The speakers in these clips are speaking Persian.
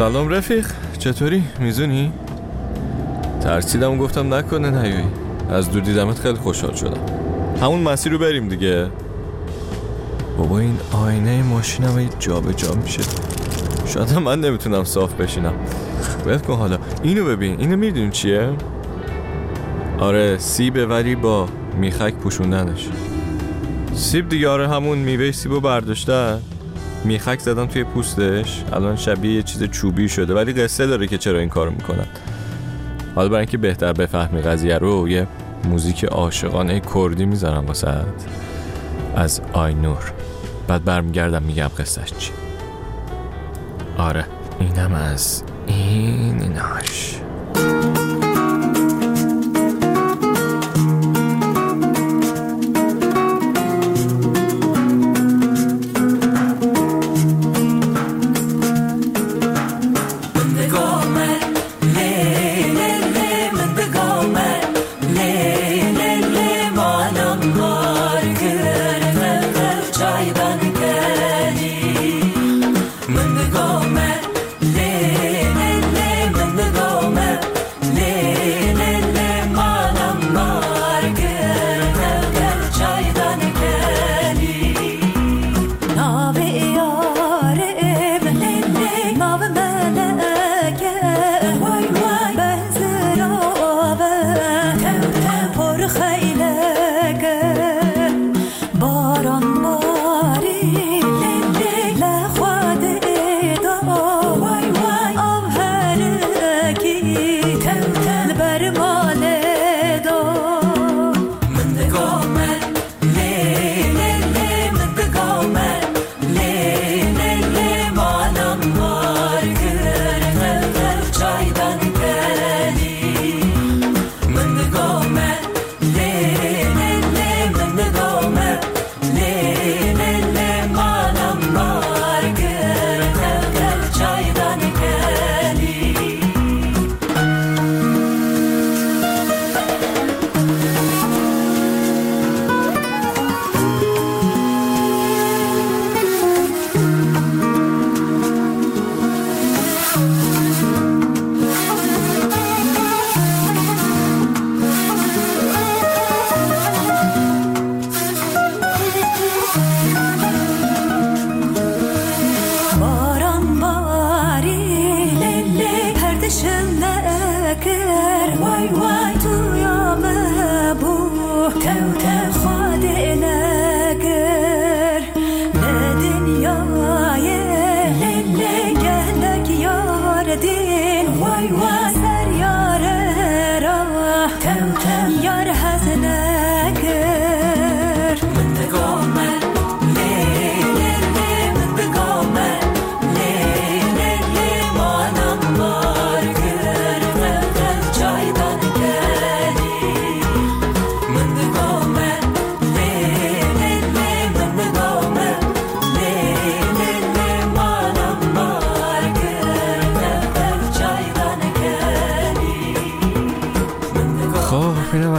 سلام رفیق چطوری؟ میزونی؟ ترسیدم و گفتم نکنه نیایی از دور دیدمت خیلی خوشحال شدم. همون مسیر رو بریم دیگه. بابا این آینه ماشینم جا به جا میشه. شاید من نمی‌تونم صاف بشینم. باید کن حالا. اینو ببین. اینو می‌دونی چیه؟ آره سیبه ولی با میخک پوشوندنش. سیب دیگه آره همون میوه سیبو برداشتن میخک زدن توی پوستش. الان شبیه یه چیز چوبی شده ولی قصه داره که چرا این کارو می‌کنن. حالا برای اینکه بهتر بفهمی قضیه رو یه موزیک عاشقانه کردی می‌ذارم واسه از آینور. بعد برمیگردم میگم قصهش چی. آره اینم از این ایناش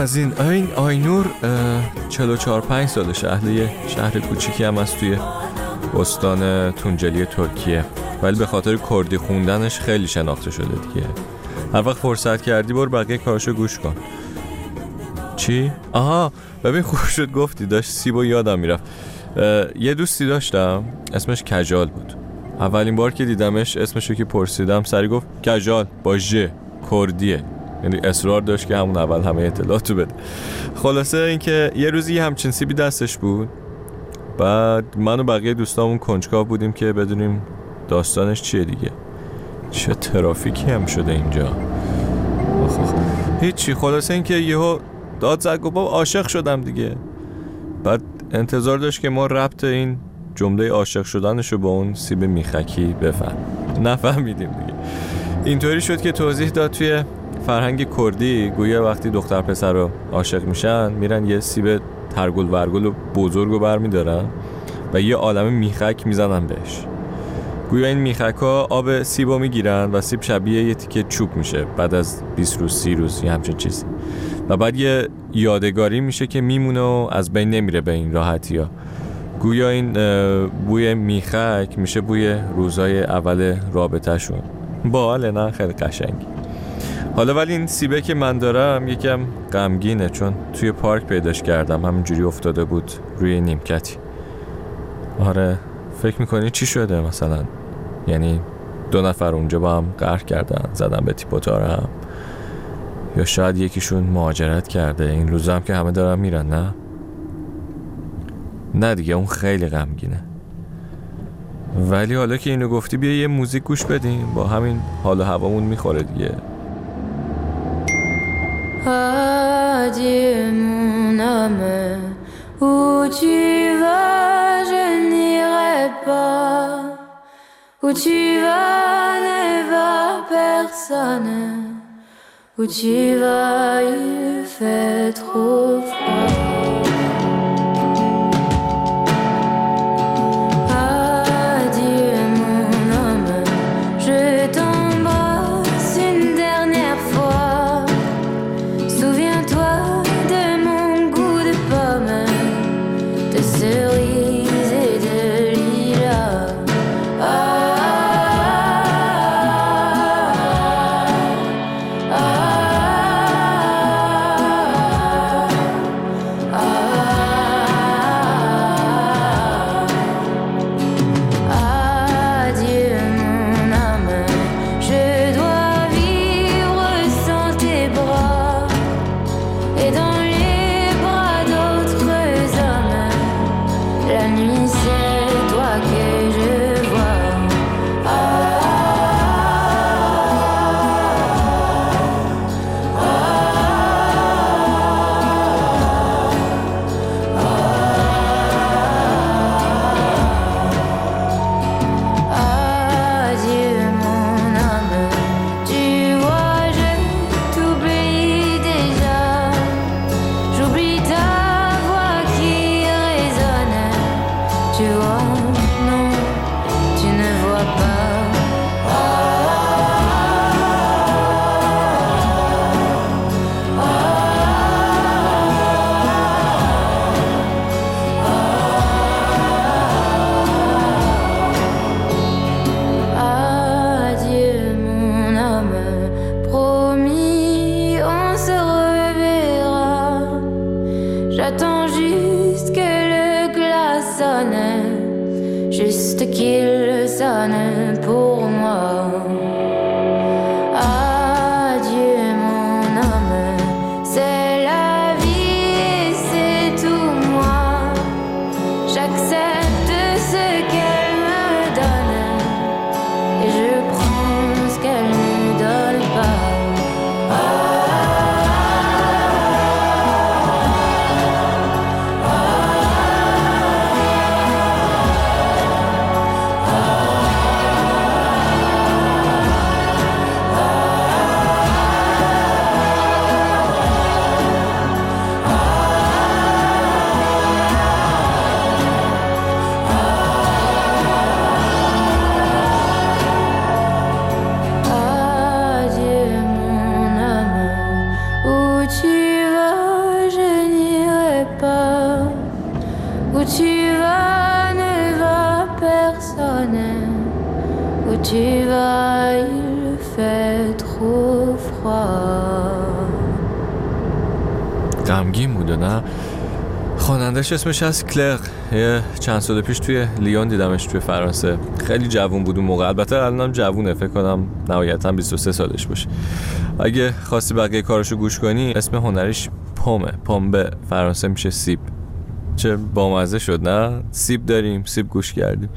از این این آینور 44 5 سال شهر شهر کوچیکی هم از توی استان تونجلی ترکیه. ولی به خاطر کردی خوندنش خیلی شناخته شده دیگه. هر وقت فرصت کردی بر بقیه کارشو گوش کن. چی؟ آها ببین خوب شد گفتی داشت سیبو یادم می‌رفت. یه دوستی داشتم اسمش کجال بود. اولین بار که دیدمش اسمشو که پرسیدم سری گفت کجال با ژ کردیه. یعنی اصرار داشت که همون اول همه اطلاعاتو بده. خلاصه اینکه یه روزی همچین سیبی دستش بود. بعد من و بقیه دوستامون کنجکاو بودیم که بدونیم داستانش چیه دیگه. چه ترافیکی هم شده اینجا. هیچی. خلاصه اینکه یهو داد زد و عاشق شدم دیگه. بعد انتظار داشت که ما ربط این جمله عاشق شدنشو با اون سیب میخکی بفهم. نفهمیدیم دیگه. اینطوری شد که توضیح داد توی فرهنگ کردی گویا وقتی دختر پسر رو عاشق میشن میرن یه سیب ترگل ورگل و بزرگ رو برمیدارن و یه عالم میخک می‌زنن بهش. گویا این میخک ها آب سیب رو می‌گیرن و سیب شبیه یه تیکه چوب میشه بعد از 20 روز 30 روز یه همچین چیزی. و بعد یه یادگاری میشه که میمونه و از بین نمیره به این راحتی ها گویا این بوی میخک میشه بوی روزای اول رابطهشون. باحاله نه؟ خیلی قشنگی. حالا ولی این سیبه که من دارم یکم غمگینه چون توی پارک پیداش کردم. همینجوری افتاده بود روی نیمکتی. آره فکر می‌کنی چی شده مثلا؟ یعنی دو نفر اونجا با هم قهر کردن زدن به تیپوتار هم. یا شاید یکیشون مهاجرت کرده. این روزا هم که همه دارن میرن نه؟ نه دیگه اون خیلی غمگینه. ولی حالا که اینو گفتی بیا یه موزیک گوش بدیم. با همین حال و هوامون می‌خوره دیگه. Adieu mon âme, où tu vas je n'irai pas, où tu vas ne va personne, où tu vas il fait trop froid. you are juste qu'il sonne pour moi. غمگین بود نه. خوانندهش اسمش از کلق یه چند سال پیش توی لیون دیدمش توی فرانسه. خیلی جوون بود اون موقع. البته الانم جوونه فکر کنم نهایتا 23 سالش باشه. اگه خواستی بقیه کارشو گوش کنی اسم هنریش پومه. پوم به فرانسه میشه سیب. چه بامزه شد نه؟ سیب داریم سیب گوش کردیم.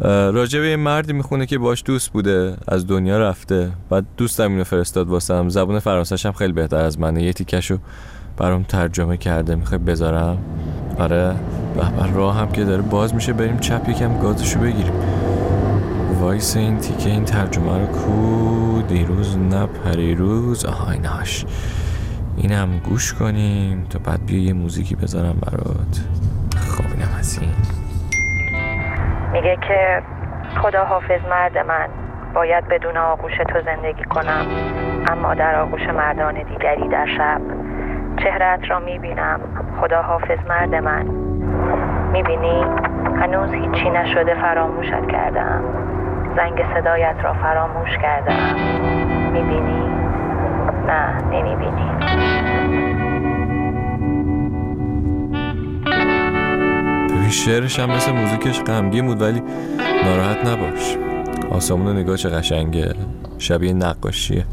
راجع به یه مردی می‌خونه که باش دوست بوده از دنیا رفته. بعد دوستم اینو فرستاد واسم زبون هم خیلی بهتر از منه. یه تیکشو برام ترجمه کرده. می‌خوای بذارم؟ آره. به راه هم که داره باز میشه بریم چپ یکم گازشو بگیریم. وایس این تیکه این ترجمه رو کو دیروز نه پریروز آها ایناش اینم گوش کنیم تا بعد بیا یه موزیکی بذارم برات. خب اینم از این. میگه که خدا حافظ مرد من. باید بدون آغوش تو زندگی کنم. اما در آغوش مردان دیگری در شب. چهرت را می‌بینم. خدا حافظ مرد من. می‌بینی؟ هنوز هیچی نشده فراموشت کردم. زنگ صدایت را فراموش کردم. می‌بینی؟ نه نمی‌بینی. شعرش هم مثل موزیکش غمگین بود ولی ناراحت نباش. آسمون نگاه چه قشنگه. شبیه نقاشیه.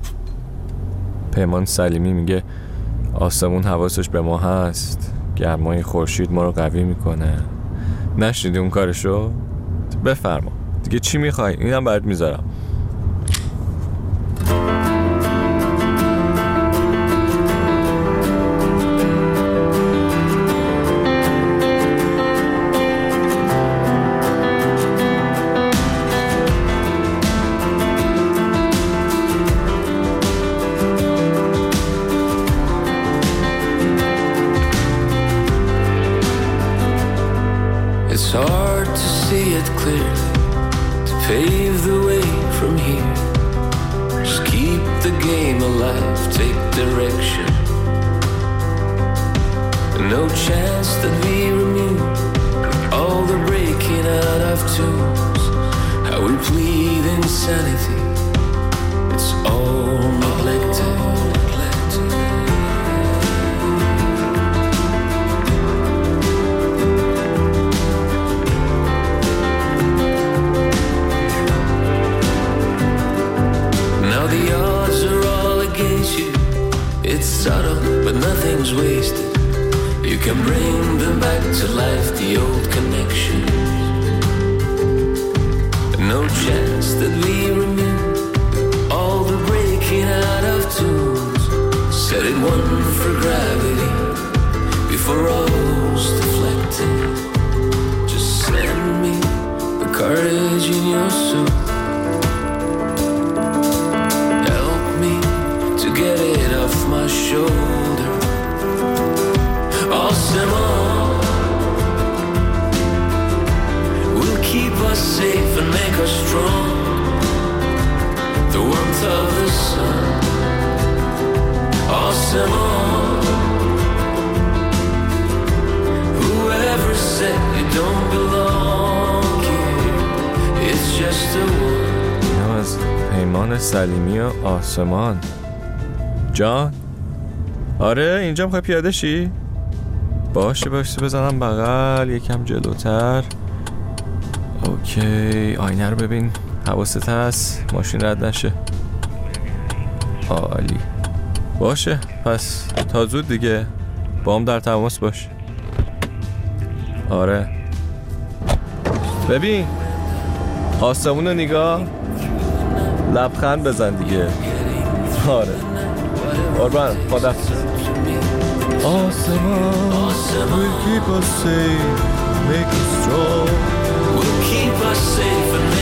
پیمان سلیمی میگه آسمون حواسش به ما هست. گرمای خورشید ما رو قوی می‌کنه. نشنیدی اون کارشو؟ بفرما. دیگه چی می‌خوای؟ اینم برات می‌ذارم. It's hard to see it clear to pave the way from here. Just keep the game alive, take direction. No chance that we immune. All the breaking out of tunes, how we plead insanity. It's all. soon سلیمی و آسمان. جان؟ آره اینجا می‌خوای پیاده شی؟ باشه باشه بزنم بغل یکم جلوتر. اوکی آینه رو ببین. حواست هست؟ ماشین رد نشه. عالی. باشه پس تا زود دیگه. با هم در تماس باش. آره. ببین آسمون رو نگاه. لبخند بزن دیگه آره قربان خدا آسمان will keep us safe make us strong We'll keep